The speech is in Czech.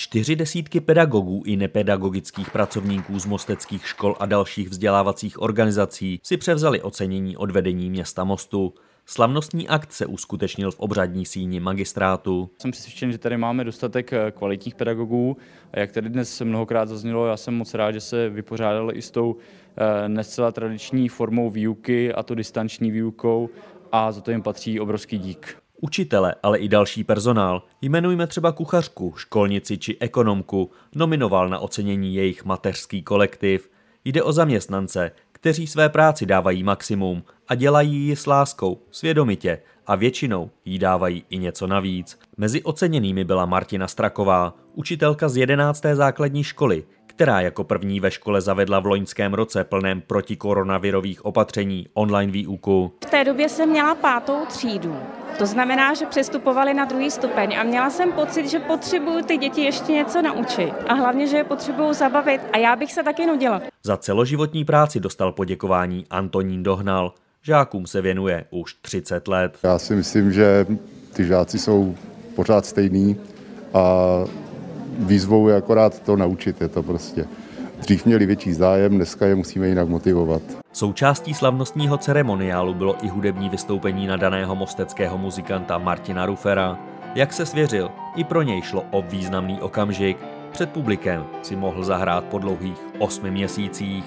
Čtyři desítky pedagogů i nepedagogických pracovníků z mosteckých škol a dalších vzdělávacích organizací si převzali ocenění od vedení města Mostu. Slavnostní akt se uskutečnil v obřadní síni magistrátu. Jsem přesvědčen, že tady máme dostatek eh, kvalitních pedagogů a jak tady dnes mnohokrát zaznělo, já jsem moc rád, že se vypořádali i s tou eh, nescela tradiční formou výuky a to distanční výukou a za to jim patří obrovský dík. Učitele, ale i další personál, jmenujme třeba kuchařku, školnici či ekonomku, nominoval na ocenění jejich mateřský kolektiv. Jde o zaměstnance, kteří své práci dávají maximum a dělají ji s láskou, svědomitě a většinou jí dávají i něco navíc. Mezi oceněnými byla Martina Straková, učitelka z 11. základní školy, která jako první ve škole zavedla v loňském roce plném protikoronavirových opatření online výuku. V té době jsem měla pátou třídu. To znamená, že přestupovali na druhý stupeň a měla jsem pocit, že potřebuju ty děti ještě něco naučit a hlavně, že je potřebuju zabavit a já bych se taky nudila. Za celoživotní práci dostal poděkování Antonín Dohnal. Žákům se věnuje už 30 let. Já si myslím, že ty žáci jsou pořád stejný a výzvou je akorát to naučit, je to prostě. Dřív měli větší zájem, dneska je musíme jinak motivovat. Součástí slavnostního ceremoniálu bylo i hudební vystoupení nadaného mosteckého muzikanta Martina Rufera. Jak se svěřil, i pro něj šlo o významný okamžik. Před publikem si mohl zahrát po dlouhých osmi měsících.